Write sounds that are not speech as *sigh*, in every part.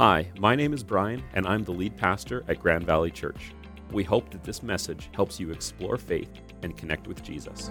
Hi, my name is Brian, and I'm the lead pastor at Grand Valley Church. We hope that this message helps you explore faith and connect with Jesus.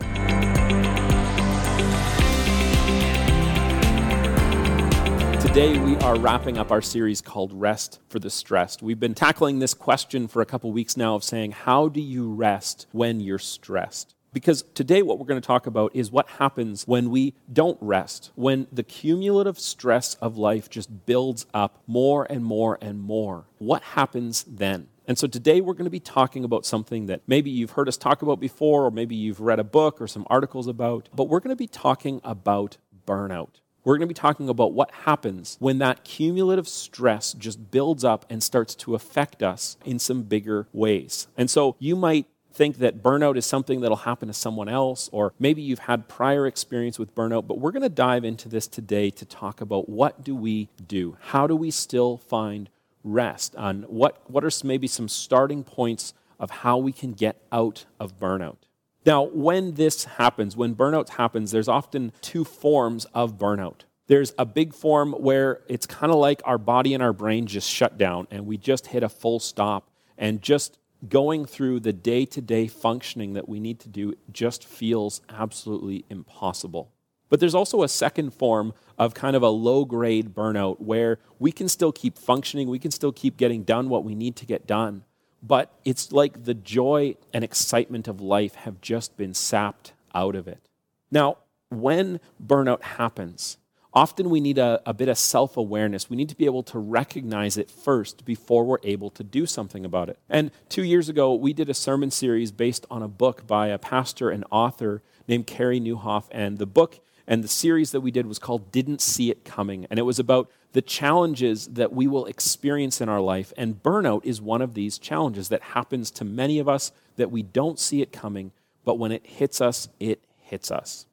Today, we are wrapping up our series called Rest for the Stressed. We've been tackling this question for a couple weeks now of saying, How do you rest when you're stressed? Because today, what we're going to talk about is what happens when we don't rest, when the cumulative stress of life just builds up more and more and more. What happens then? And so today we're going to be talking about something that maybe you've heard us talk about before, or maybe you've read a book or some articles about, but we're going to be talking about burnout. We're going to be talking about what happens when that cumulative stress just builds up and starts to affect us in some bigger ways. And so you might think that burnout is something that'll happen to someone else, or maybe you've had prior experience with burnout, but we're going to dive into this today to talk about what do we do? How do we still find rest? On what, what are maybe some starting points of how we can get out of burnout? Now, when this happens, when burnout happens, there's often two forms of burnout. There's a big form where it's kind of like our body and our brain just shut down and we just hit a full stop and just going through the day to day functioning that we need to do just feels absolutely impossible. But there's also a second form of kind of a low grade burnout where we can still keep functioning, we can still keep getting done what we need to get done. But it's like the joy and excitement of life have just been sapped out of it. Now, when burnout happens, often we need a, a bit of self awareness. We need to be able to recognize it first before we're able to do something about it. And two years ago, we did a sermon series based on a book by a pastor and author named Carey Nieuwhof. And the book and the series that we did was called Didn't See It Coming. And it was about the challenges that we will experience in our life. And burnout is one of these challenges that happens to many of us that we don't see it coming, but when it hits us, it hits us.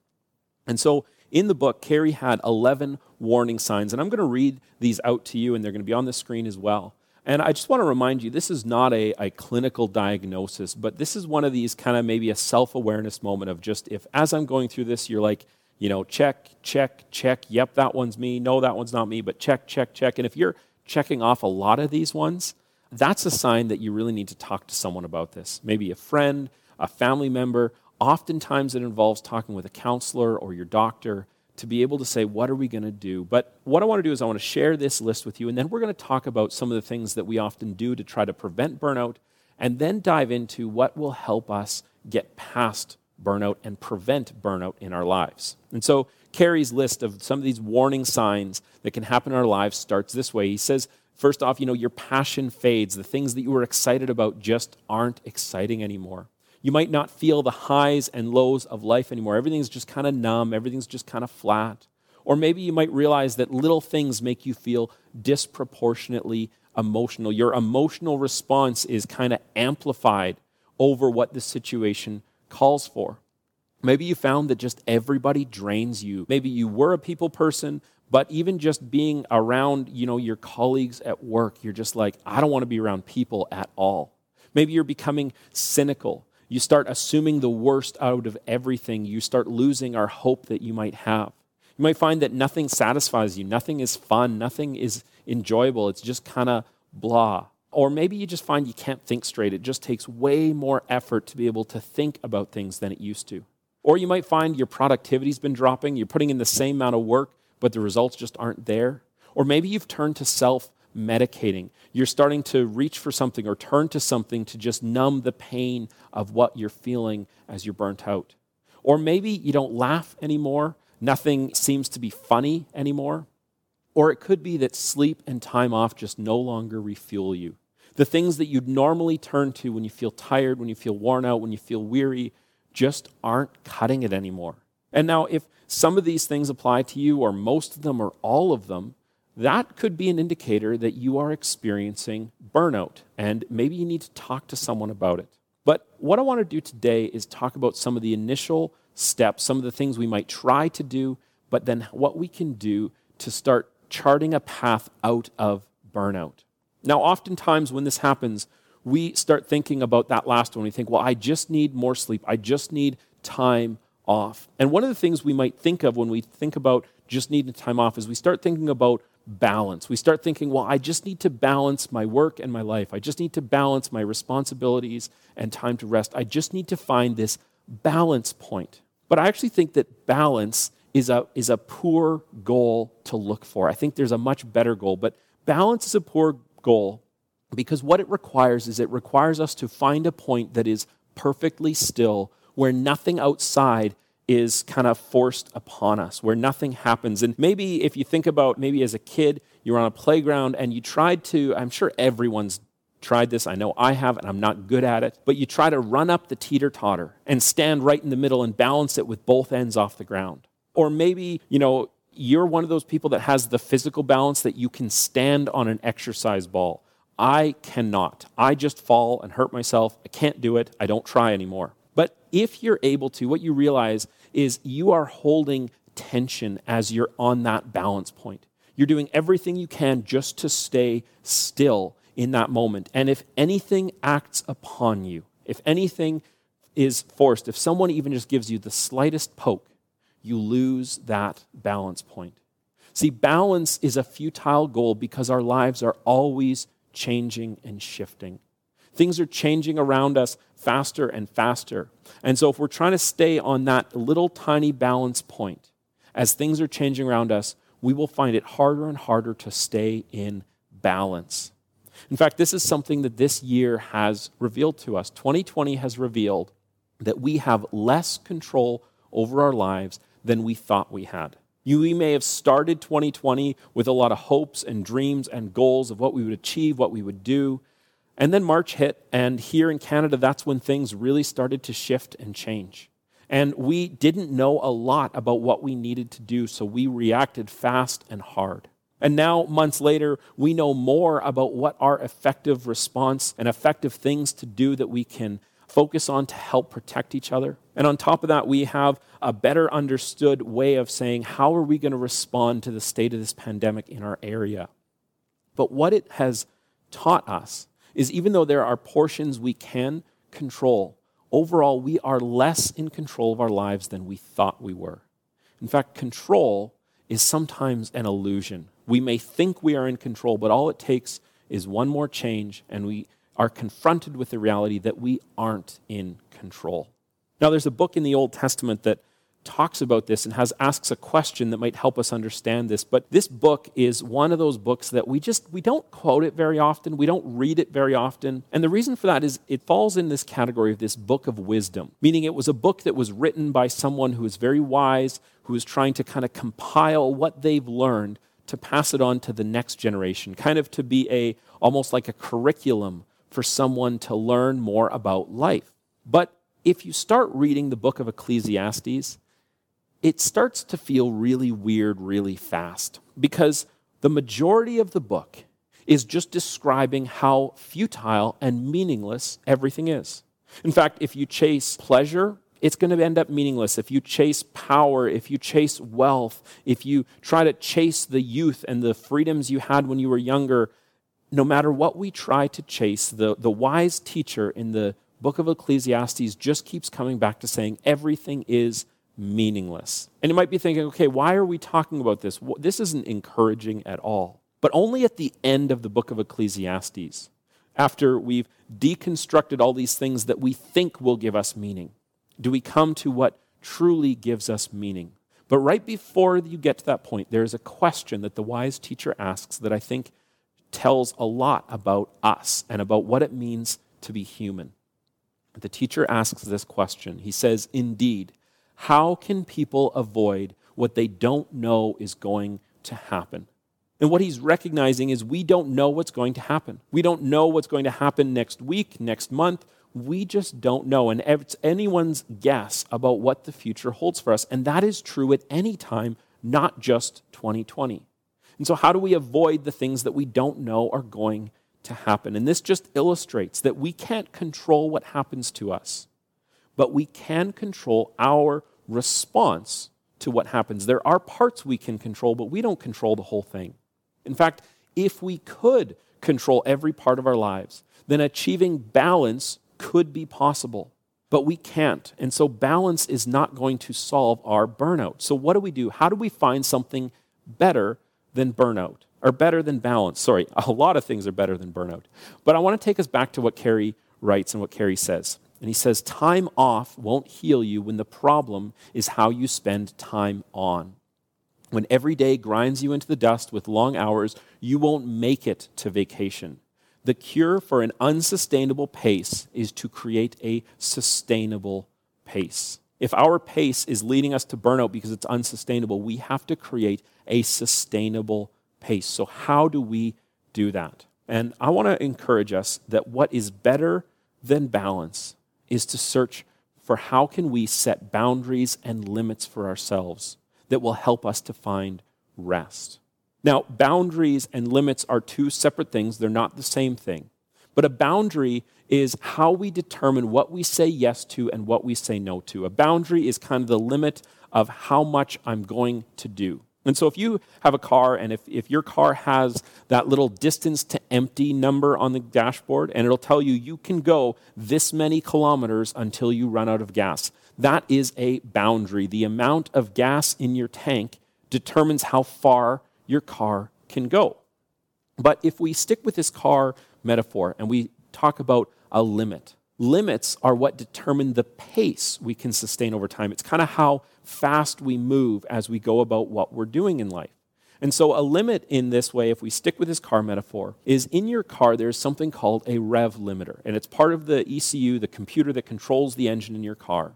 And so in the book, Carey had 11 warning signs, and I'm going to read these out to you, and they're going to be on the screen as well. And I just want to remind you this is not a, a clinical diagnosis, but this is one of these kind of maybe a self awareness moment of just if as I'm going through this, you're like, you know, check, check, check, yep, that one's me, no, that one's not me, but check, check, check. And if you're checking off a lot of these ones, that's a sign that you really need to talk to someone about this. Maybe a friend, a family member, Oftentimes, it involves talking with a counselor or your doctor to be able to say, what are we going to do? But what I want to do is I want to share this list with you, and then we're going to talk about some of the things that we often do to try to prevent burnout, and then dive into what will help us get past burnout and prevent burnout in our lives. And so, Carey's list of some of these warning signs that can happen in our lives starts this way. He says, first off, you know, your passion fades. The things that you were excited about just aren't exciting anymore. You might not feel the highs and lows of life anymore. Everything's just kind of numb, everything's just kind of flat. Or maybe you might realize that little things make you feel disproportionately emotional. Your emotional response is kind of amplified over what the situation calls for. Maybe you found that just everybody drains you. Maybe you were a people person, but even just being around, you know, your colleagues at work, you're just like, I don't want to be around people at all. Maybe you're becoming cynical. You start assuming the worst out of everything. You start losing our hope that you might have. You might find that nothing satisfies you, nothing is fun, nothing is enjoyable. It's just kind of blah. Or maybe you just find you can't think straight. It just takes way more effort to be able to think about things than it used to. Or you might find your productivity's been dropping. You're putting in the same amount of work, but the results just aren't there. Or maybe you've turned to self medicating. You're starting to reach for something or turn to something to just numb the pain of what you're feeling as you're burnt out. Or maybe you don't laugh anymore, nothing seems to be funny anymore. Or it could be that sleep and time off just no longer refuel you. The things that you'd normally turn to when you feel tired, when you feel worn out, when you feel weary, just aren't cutting it anymore. And now, if some of these things apply to you, or most of them, or all of them, that could be an indicator that you are experiencing burnout, and maybe you need to talk to someone about it. But what I want to do today is talk about some of the initial steps, some of the things we might try to do, but then what we can do to start charting a path out of burnout. Now, oftentimes when this happens, we start thinking about that last one. We think, well, I just need more sleep, I just need time off. And one of the things we might think of when we think about just needing time off is we start thinking about balance. We start thinking, well, I just need to balance my work and my life. I just need to balance my responsibilities and time to rest. I just need to find this balance point. But I actually think that balance is a, is a poor goal to look for. I think there's a much better goal, but balance is a poor goal because what it requires is it requires us to find a point that is perfectly still, where nothing outside is kind of forced upon us, where nothing happens. And maybe if you think about maybe as a kid, you're on a playground and you tried to, I'm sure everyone's tried this. I know I have, and I'm not good at it. But you try to run up the teeter totter and stand right in the middle and balance it with both ends off the ground. Or maybe, you know, you're one of those people that has the physical balance that you can stand on an exercise ball. I cannot. I just fall and hurt myself. I can't do it. I don't try anymore. But if you're able to, what you realize is you are holding tension as you're on that balance point. You're doing everything you can just to stay still in that moment. And if anything acts upon you, if anything is forced, if someone even just gives you the slightest poke, you lose that balance point. See, balance is a futile goal because our lives are always changing and shifting. Things are changing around us faster and faster. And so, if we're trying to stay on that little tiny balance point as things are changing around us, we will find it harder and harder to stay in balance. In fact, this is something that this year has revealed to us. 2020 has revealed that we have less control over our lives than we thought we had. You, we may have started 2020 with a lot of hopes and dreams and goals of what we would achieve, what we would do. And then March hit, and here in Canada, that's when things really started to shift and change. And we didn't know a lot about what we needed to do, so we reacted fast and hard. And now, months later, we know more about what our effective response and effective things to do that we can focus on to help protect each other. And on top of that, we have a better understood way of saying, how are we going to respond to the state of this pandemic in our area? But what it has taught us is even though there are portions we can control, overall, we are less in control of our lives than we thought we were. In fact, control is sometimes an illusion. We may think we are in control, but all it takes is one more change, and we are confronted with the reality that we aren't in control. Now, there's a book in the Old Testament that talks about this and has asks a question that might help us understand this but this book is one of those books that we just we don't quote it very often we don't read it very often and the reason for that is it falls in this category of this book of wisdom meaning it was a book that was written by someone who is very wise who is trying to kind of compile what they've learned to pass it on to the next generation kind of to be a almost like a curriculum for someone to learn more about life. But if you start reading the book of Ecclesiastes, it starts to feel really weird really fast because the majority of the book is just describing how futile and meaningless everything is. In fact, if you chase pleasure, it's going to end up meaningless. If you chase power, if you chase wealth, if you try to chase the youth and the freedoms you had when you were younger, no matter what we try to chase, the, the wise teacher in the book of Ecclesiastes just keeps coming back to saying everything is meaningless. And you might be thinking, okay, why are we talking about this? This isn't encouraging at all. But only at the end of the book of Ecclesiastes, after we've deconstructed all these things that we think will give us meaning, do we come to what truly gives us meaning. But right before you get to that point, there's a question that the wise teacher asks that I think tells a lot about us and about what it means to be human. The teacher asks this question. He says, Indeed, how can people avoid what they don't know is going to happen? And what he's recognizing is we don't know what's going to happen. We don't know what's going to happen next week, next month. We just don't know. And it's anyone's guess about what the future holds for us. And that is true at any time, not just 2020. And so, how do we avoid the things that we don't know are going to happen? And this just illustrates that we can't control what happens to us but we can control our response to what happens. There are parts we can control, but we don't control the whole thing. In fact, if we could control every part of our lives, then achieving balance could be possible. But we can't. And so balance is not going to solve our burnout. So, what do we do? How do we find something better than burnout? Or better than balance. Sorry, *laughs* a lot of things are better than burnout. But I want to take us back to what Carey writes and what Carey says. And he says, Time off won't heal you when the problem is how you spend time on. When every day grinds you into the dust with long hours, you won't make it to vacation. The cure for an unsustainable pace is to create a sustainable pace. If our pace is leading us to burnout because it's unsustainable, we have to create a sustainable pace. So, how do we do that? And I want to encourage us that what is better than balance is to search for how can we set boundaries and limits for ourselves that will help us to find rest. Now, boundaries and limits are two separate things, they're not the same thing. But a boundary is how we determine what we say yes to and what we say no to. A boundary is kind of the limit of how much I'm going to do. And so if you have a car and if, if your car has that little distance to empty number on the dashboard and it'll tell you you can go this many kilometers until you run out of gas, that is a boundary. The amount of gas in your tank determines how far your car can go. But if we stick with this car metaphor and we talk about a limit, limits are what determine the pace we can sustain over time. It's kind of how fast we move as we go about what we're doing in life. And so, a limit in this way, if we stick with this car metaphor, is in your car there's something called a rev limiter. And it's part of the ECU, the computer that controls the engine in your car.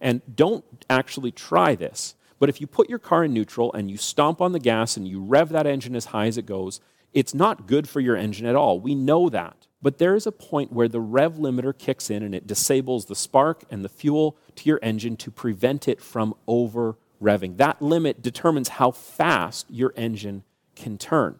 And don't actually try this. But if you put your car in neutral and you stomp on the gas and you rev that engine as high as it goes, it's not good for your engine at all. We know that. But there is a point where the rev limiter kicks in and it disables the spark and the fuel to your engine to prevent it from over revving. That limit determines how fast your engine can turn.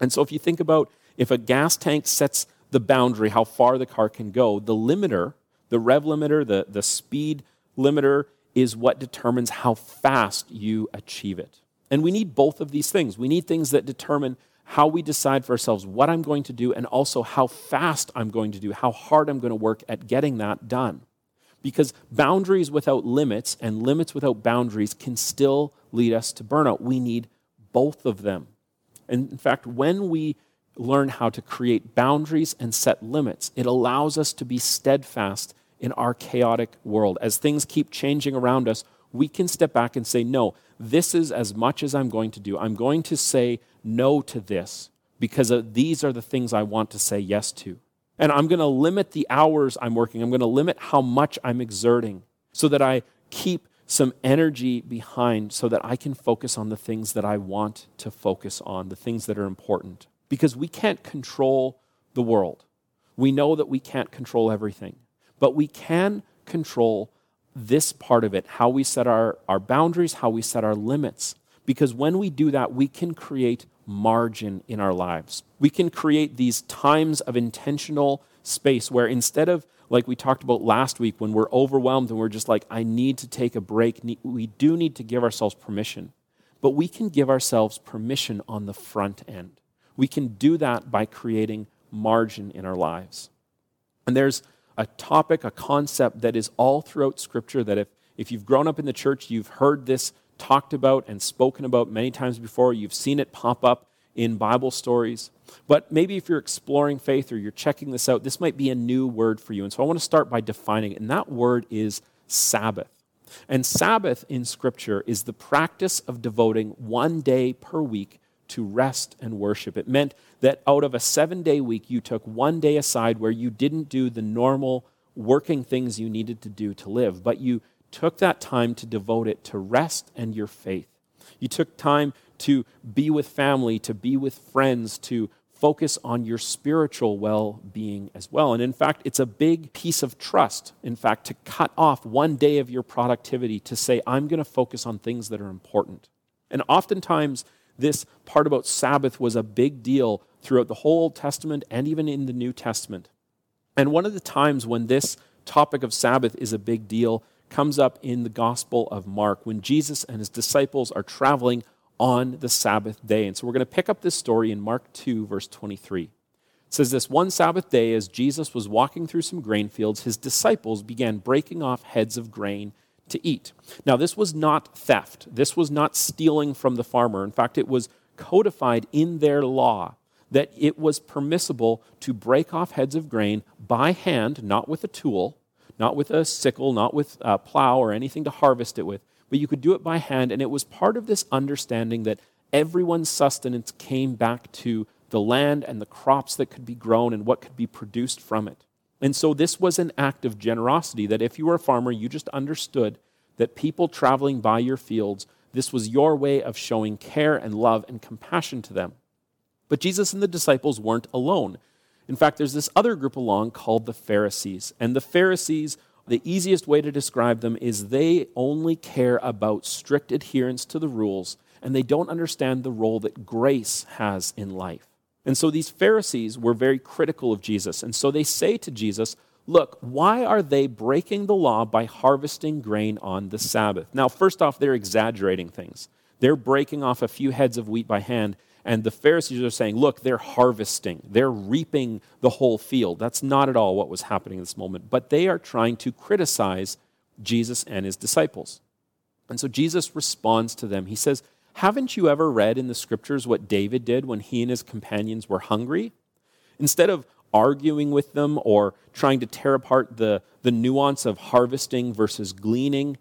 And so if you think about if a gas tank sets the boundary, how far the car can go, the limiter, the rev limiter, the, the speed limiter, is what determines how fast you achieve it. And we need both of these things. We need things that determine how we decide for ourselves what I'm going to do and also how fast I'm going to do, how hard I'm going to work at getting that done. Because boundaries without limits and limits without boundaries can still lead us to burnout. We need both of them. And in fact, when we learn how to create boundaries and set limits, it allows us to be steadfast in our chaotic world. As things keep changing around us, we can step back and say, No, this is as much as I'm going to do. I'm going to say no to this because these are the things I want to say yes to. And I'm going to limit the hours I'm working. I'm going to limit how much I'm exerting so that I keep some energy behind so that I can focus on the things that I want to focus on, the things that are important. Because we can't control the world. We know that we can't control everything, but we can control this part of it, how we set our, our boundaries, how we set our limits. Because when we do that, we can create margin in our lives. We can create these times of intentional space where instead of, like we talked about last week, when we're overwhelmed and we're just like, I need to take a break, we do need to give ourselves permission. But we can give ourselves permission on the front end. We can do that by creating margin in our lives. And there's a topic, a concept that is all throughout Scripture that if, if you've grown up in the church, you've heard this talked about and spoken about many times before. You've seen it pop up in Bible stories. But maybe if you're exploring faith or you're checking this out, this might be a new word for you. And so I want to start by defining it. And that word is Sabbath. And Sabbath in Scripture is the practice of devoting one day per week to rest and worship. It meant that out of a seven day week, you took one day aside where you didn't do the normal working things you needed to do to live, but you took that time to devote it to rest and your faith. You took time to be with family, to be with friends, to focus on your spiritual well being as well. And in fact, it's a big piece of trust, in fact, to cut off one day of your productivity to say, I'm going to focus on things that are important. And oftentimes, this part about Sabbath was a big deal throughout the whole Old Testament and even in the New Testament. And one of the times when this topic of Sabbath is a big deal comes up in the Gospel of Mark when Jesus and his disciples are traveling on the Sabbath day. And so we're going to pick up this story in Mark 2, verse 23. It says this one Sabbath day, as Jesus was walking through some grain fields, his disciples began breaking off heads of grain to eat. Now, this was not theft. This was not stealing from the farmer. In fact, it was codified in their law that it was permissible to break off heads of grain by hand, not with a tool, not with a sickle, not with a plow or anything to harvest it with, but you could do it by hand. And it was part of this understanding that everyone's sustenance came back to the land and the crops that could be grown and what could be produced from it. And so this was an act of generosity that if you were a farmer, you just understood that people traveling by your fields, this was your way of showing care and love and compassion to them. But Jesus and the disciples weren't alone. In fact, there's this other group along called the Pharisees. And the Pharisees, the easiest way to describe them is they only care about strict adherence to the rules and they don't understand the role that grace has in life. And so these Pharisees were very critical of Jesus. And so they say to Jesus, Look, why are they breaking the law by harvesting grain on the Sabbath? Now, first off, they're exaggerating things. They're breaking off a few heads of wheat by hand, and the Pharisees are saying, Look, they're harvesting, they're reaping the whole field. That's not at all what was happening in this moment. But they are trying to criticize Jesus and his disciples. And so Jesus responds to them. He says, Haven't you ever read in the scriptures what David did when he and his companions were hungry? Instead of arguing with them or trying to tear apart the, the nuance of harvesting versus gleaning,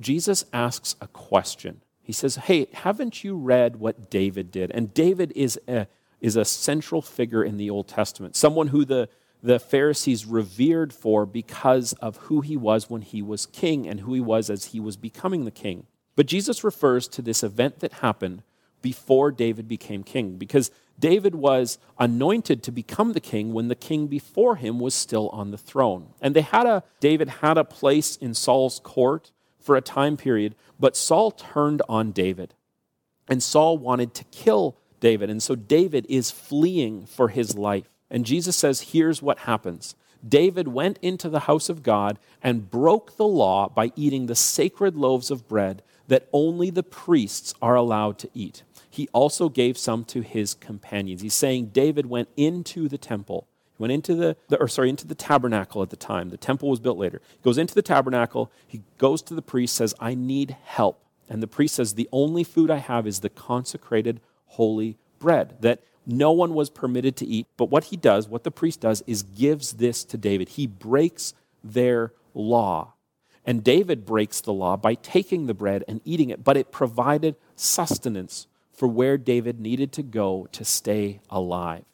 Jesus asks a question. He says, Hey, haven't you read what David did? And David is a, is a central figure in the Old Testament, someone who the, the Pharisees revered for because of who he was when he was king and who he was as he was becoming the king. But Jesus refers to this event that happened before David became king, because David was anointed to become the king when the king before him was still on the throne. And they had a David had a place in Saul's court for a time period, but Saul turned on David. And Saul wanted to kill David, and so David is fleeing for his life. And Jesus says, here's what happens. David went into the house of God and broke the law by eating the sacred loaves of bread that only the priests are allowed to eat. He also gave some to his companions. He's saying David went into the temple. Went into the, the or sorry, into the tabernacle at the time. The temple was built later. He goes into the tabernacle. He goes to the priest, says, I need help. And the priest says, The only food I have is the consecrated holy bread that no one was permitted to eat. But what he does, what the priest does, is gives this to David. He breaks their law. And David breaks the law by taking the bread and eating it, but it provided sustenance for where David needed to go to stay alive.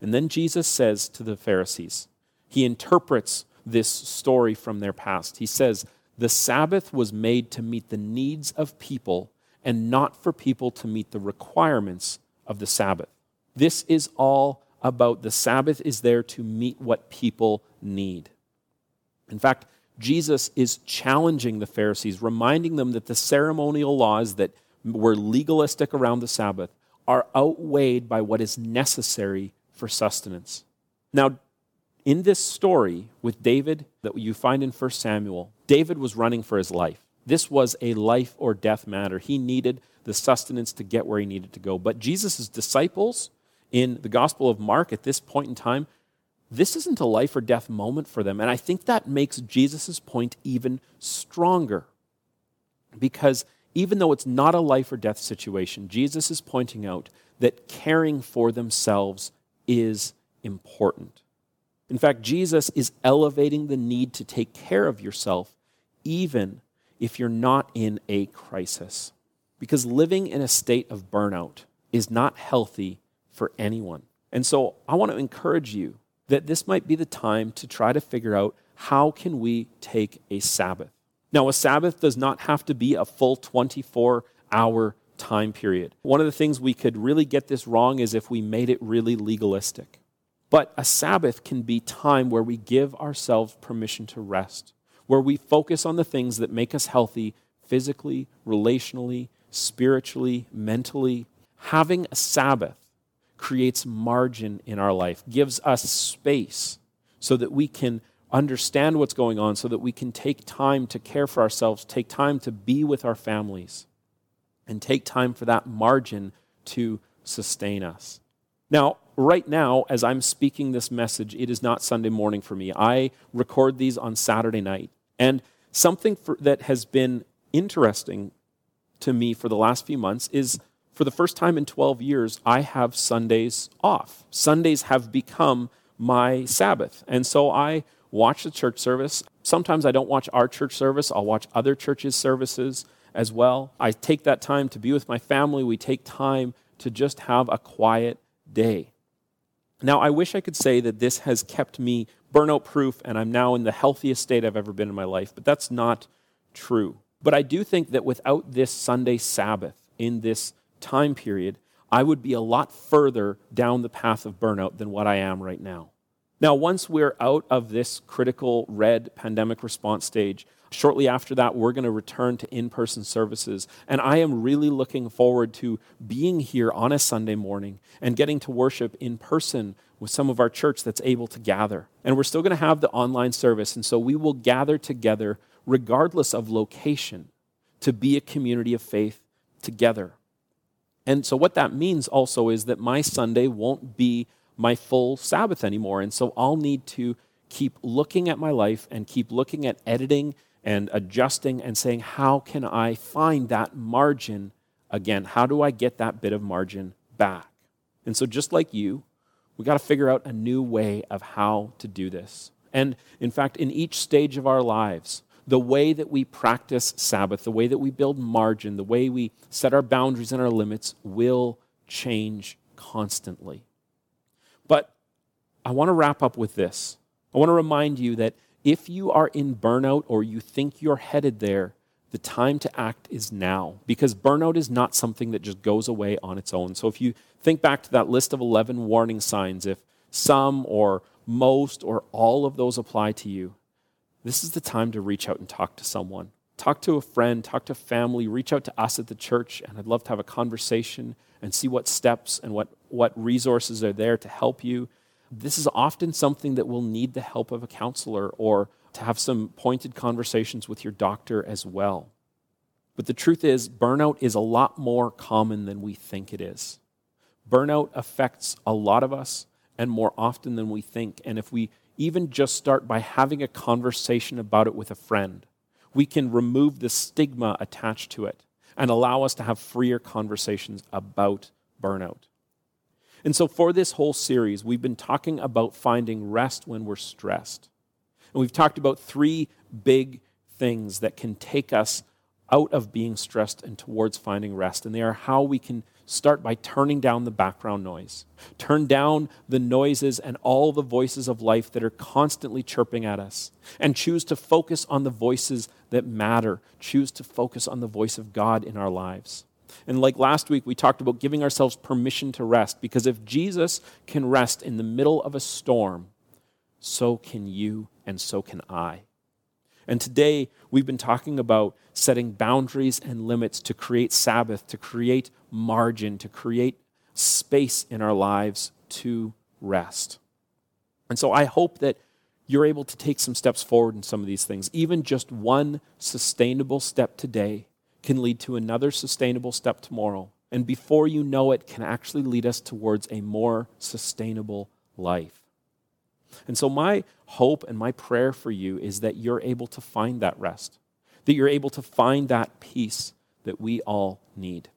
And then Jesus says to the Pharisees, he interprets this story from their past. He says, The Sabbath was made to meet the needs of people and not for people to meet the requirements of the Sabbath. This is all about the Sabbath is there to meet what people need. In fact, Jesus is challenging the Pharisees, reminding them that the ceremonial laws that were legalistic around the Sabbath are outweighed by what is necessary for sustenance. Now, in this story with David that you find in 1 Samuel, David was running for his life. This was a life or death matter. He needed the sustenance to get where he needed to go. But Jesus' disciples in the Gospel of Mark at this point in time this isn't a life or death moment for them. And I think that makes Jesus' point even stronger. Because even though it's not a life or death situation, Jesus is pointing out that caring for themselves is important. In fact, Jesus is elevating the need to take care of yourself, even if you're not in a crisis. Because living in a state of burnout is not healthy for anyone. And so I want to encourage you that this might be the time to try to figure out how can we take a Sabbath. Now, a Sabbath does not have to be a full 24 hour time period. One of the things we could really get this wrong is if we made it really legalistic. But a Sabbath can be time where we give ourselves permission to rest, where we focus on the things that make us healthy physically, relationally, spiritually, mentally. Having a Sabbath creates margin in our life, gives us space so that we can understand what's going on, so that we can take time to care for ourselves, take time to be with our families, and take time for that margin to sustain us. Now, right now, as I'm speaking this message, it is not Sunday morning for me. I record these on Saturday night. And something for, that has been interesting to me for the last few months is for the first time in 12 years, I have Sundays off. Sundays have become my Sabbath. And so I watch the church service. Sometimes I don't watch our church service, I'll watch other churches' services as well. I take that time to be with my family. We take time to just have a quiet day. Now, I wish I could say that this has kept me burnout proof and I'm now in the healthiest state I've ever been in my life, but that's not true. But I do think that without this Sunday Sabbath in this time period, I would be a lot further down the path of burnout than what I am right now. Now, once we're out of this critical red pandemic response stage, shortly after that, we're going to return to in person services. And I am really looking forward to being here on a Sunday morning and getting to worship in person with some of our church that's able to gather. And we're still going to have the online service. And so we will gather together regardless of location to be a community of faith together. And so, what that means also is that my Sunday won't be my full Sabbath anymore. And so, I'll need to keep looking at my life and keep looking at editing and adjusting and saying, how can I find that margin again? How do I get that bit of margin back? And so, just like you, we got to figure out a new way of how to do this. And in fact, in each stage of our lives, the way that we practice Sabbath, the way that we build margin, the way we set our boundaries and our limits will change constantly. But I want to wrap up with this. I want to remind you that if you are in burnout or you think you're headed there, the time to act is now because burnout is not something that just goes away on its own. So if you think back to that list of 11 warning signs, if some or most or all of those apply to you, this is the time to reach out and talk to someone. Talk to a friend, talk to family, reach out to us at the church, and I'd love to have a conversation and see what steps and what, what resources are there to help you. This is often something that will need the help of a counselor or to have some pointed conversations with your doctor as well. But the truth is, burnout is a lot more common than we think it is. Burnout affects a lot of us and more often than we think. And if we even just start by having a conversation about it with a friend. We can remove the stigma attached to it and allow us to have freer conversations about burnout. And so, for this whole series, we've been talking about finding rest when we're stressed. And we've talked about three big things that can take us out of being stressed and towards finding rest. And they are how we can start by turning down the background noise. Turn down the noises and all the voices of life that are constantly chirping at us. And choose to focus on the voices that matter. Choose to focus on the voice of God in our lives. And like last week, we talked about giving ourselves permission to rest because if Jesus can rest in the middle of a storm, so can you and so can I. And today, we've been talking about setting boundaries and limits to create Sabbath, to create margin, to create space in our lives to rest. And so I hope that you're able to take some steps forward in some of these things. Even just one sustainable step today can lead to another sustainable step tomorrow. And before you know it, can actually lead us towards a more sustainable life. And so, my hope and my prayer for you is that you're able to find that rest, that you're able to find that peace that we all need.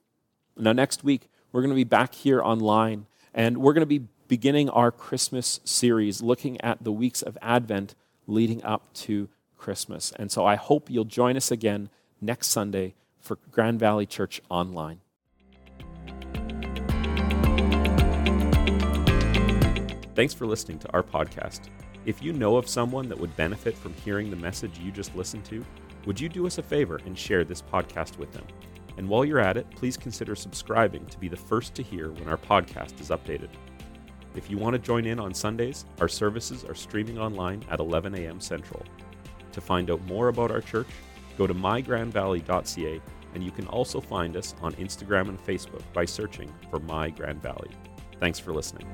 Now, next week, we're going to be back here online, and we're going to be beginning our Christmas series looking at the weeks of Advent leading up to Christmas. And so, I hope you'll join us again next Sunday for Grand Valley Church Online. Thanks for listening to our podcast. If you know of someone that would benefit from hearing the message you just listened to, would you do us a favor and share this podcast with them? And while you're at it, please consider subscribing to be the first to hear when our podcast is updated. If you want to join in on Sundays, our services are streaming online at 11 a.m. Central. To find out more about our church, go to mygrandvalley.ca and you can also find us on Instagram and Facebook by searching for My Grand Valley. Thanks for listening.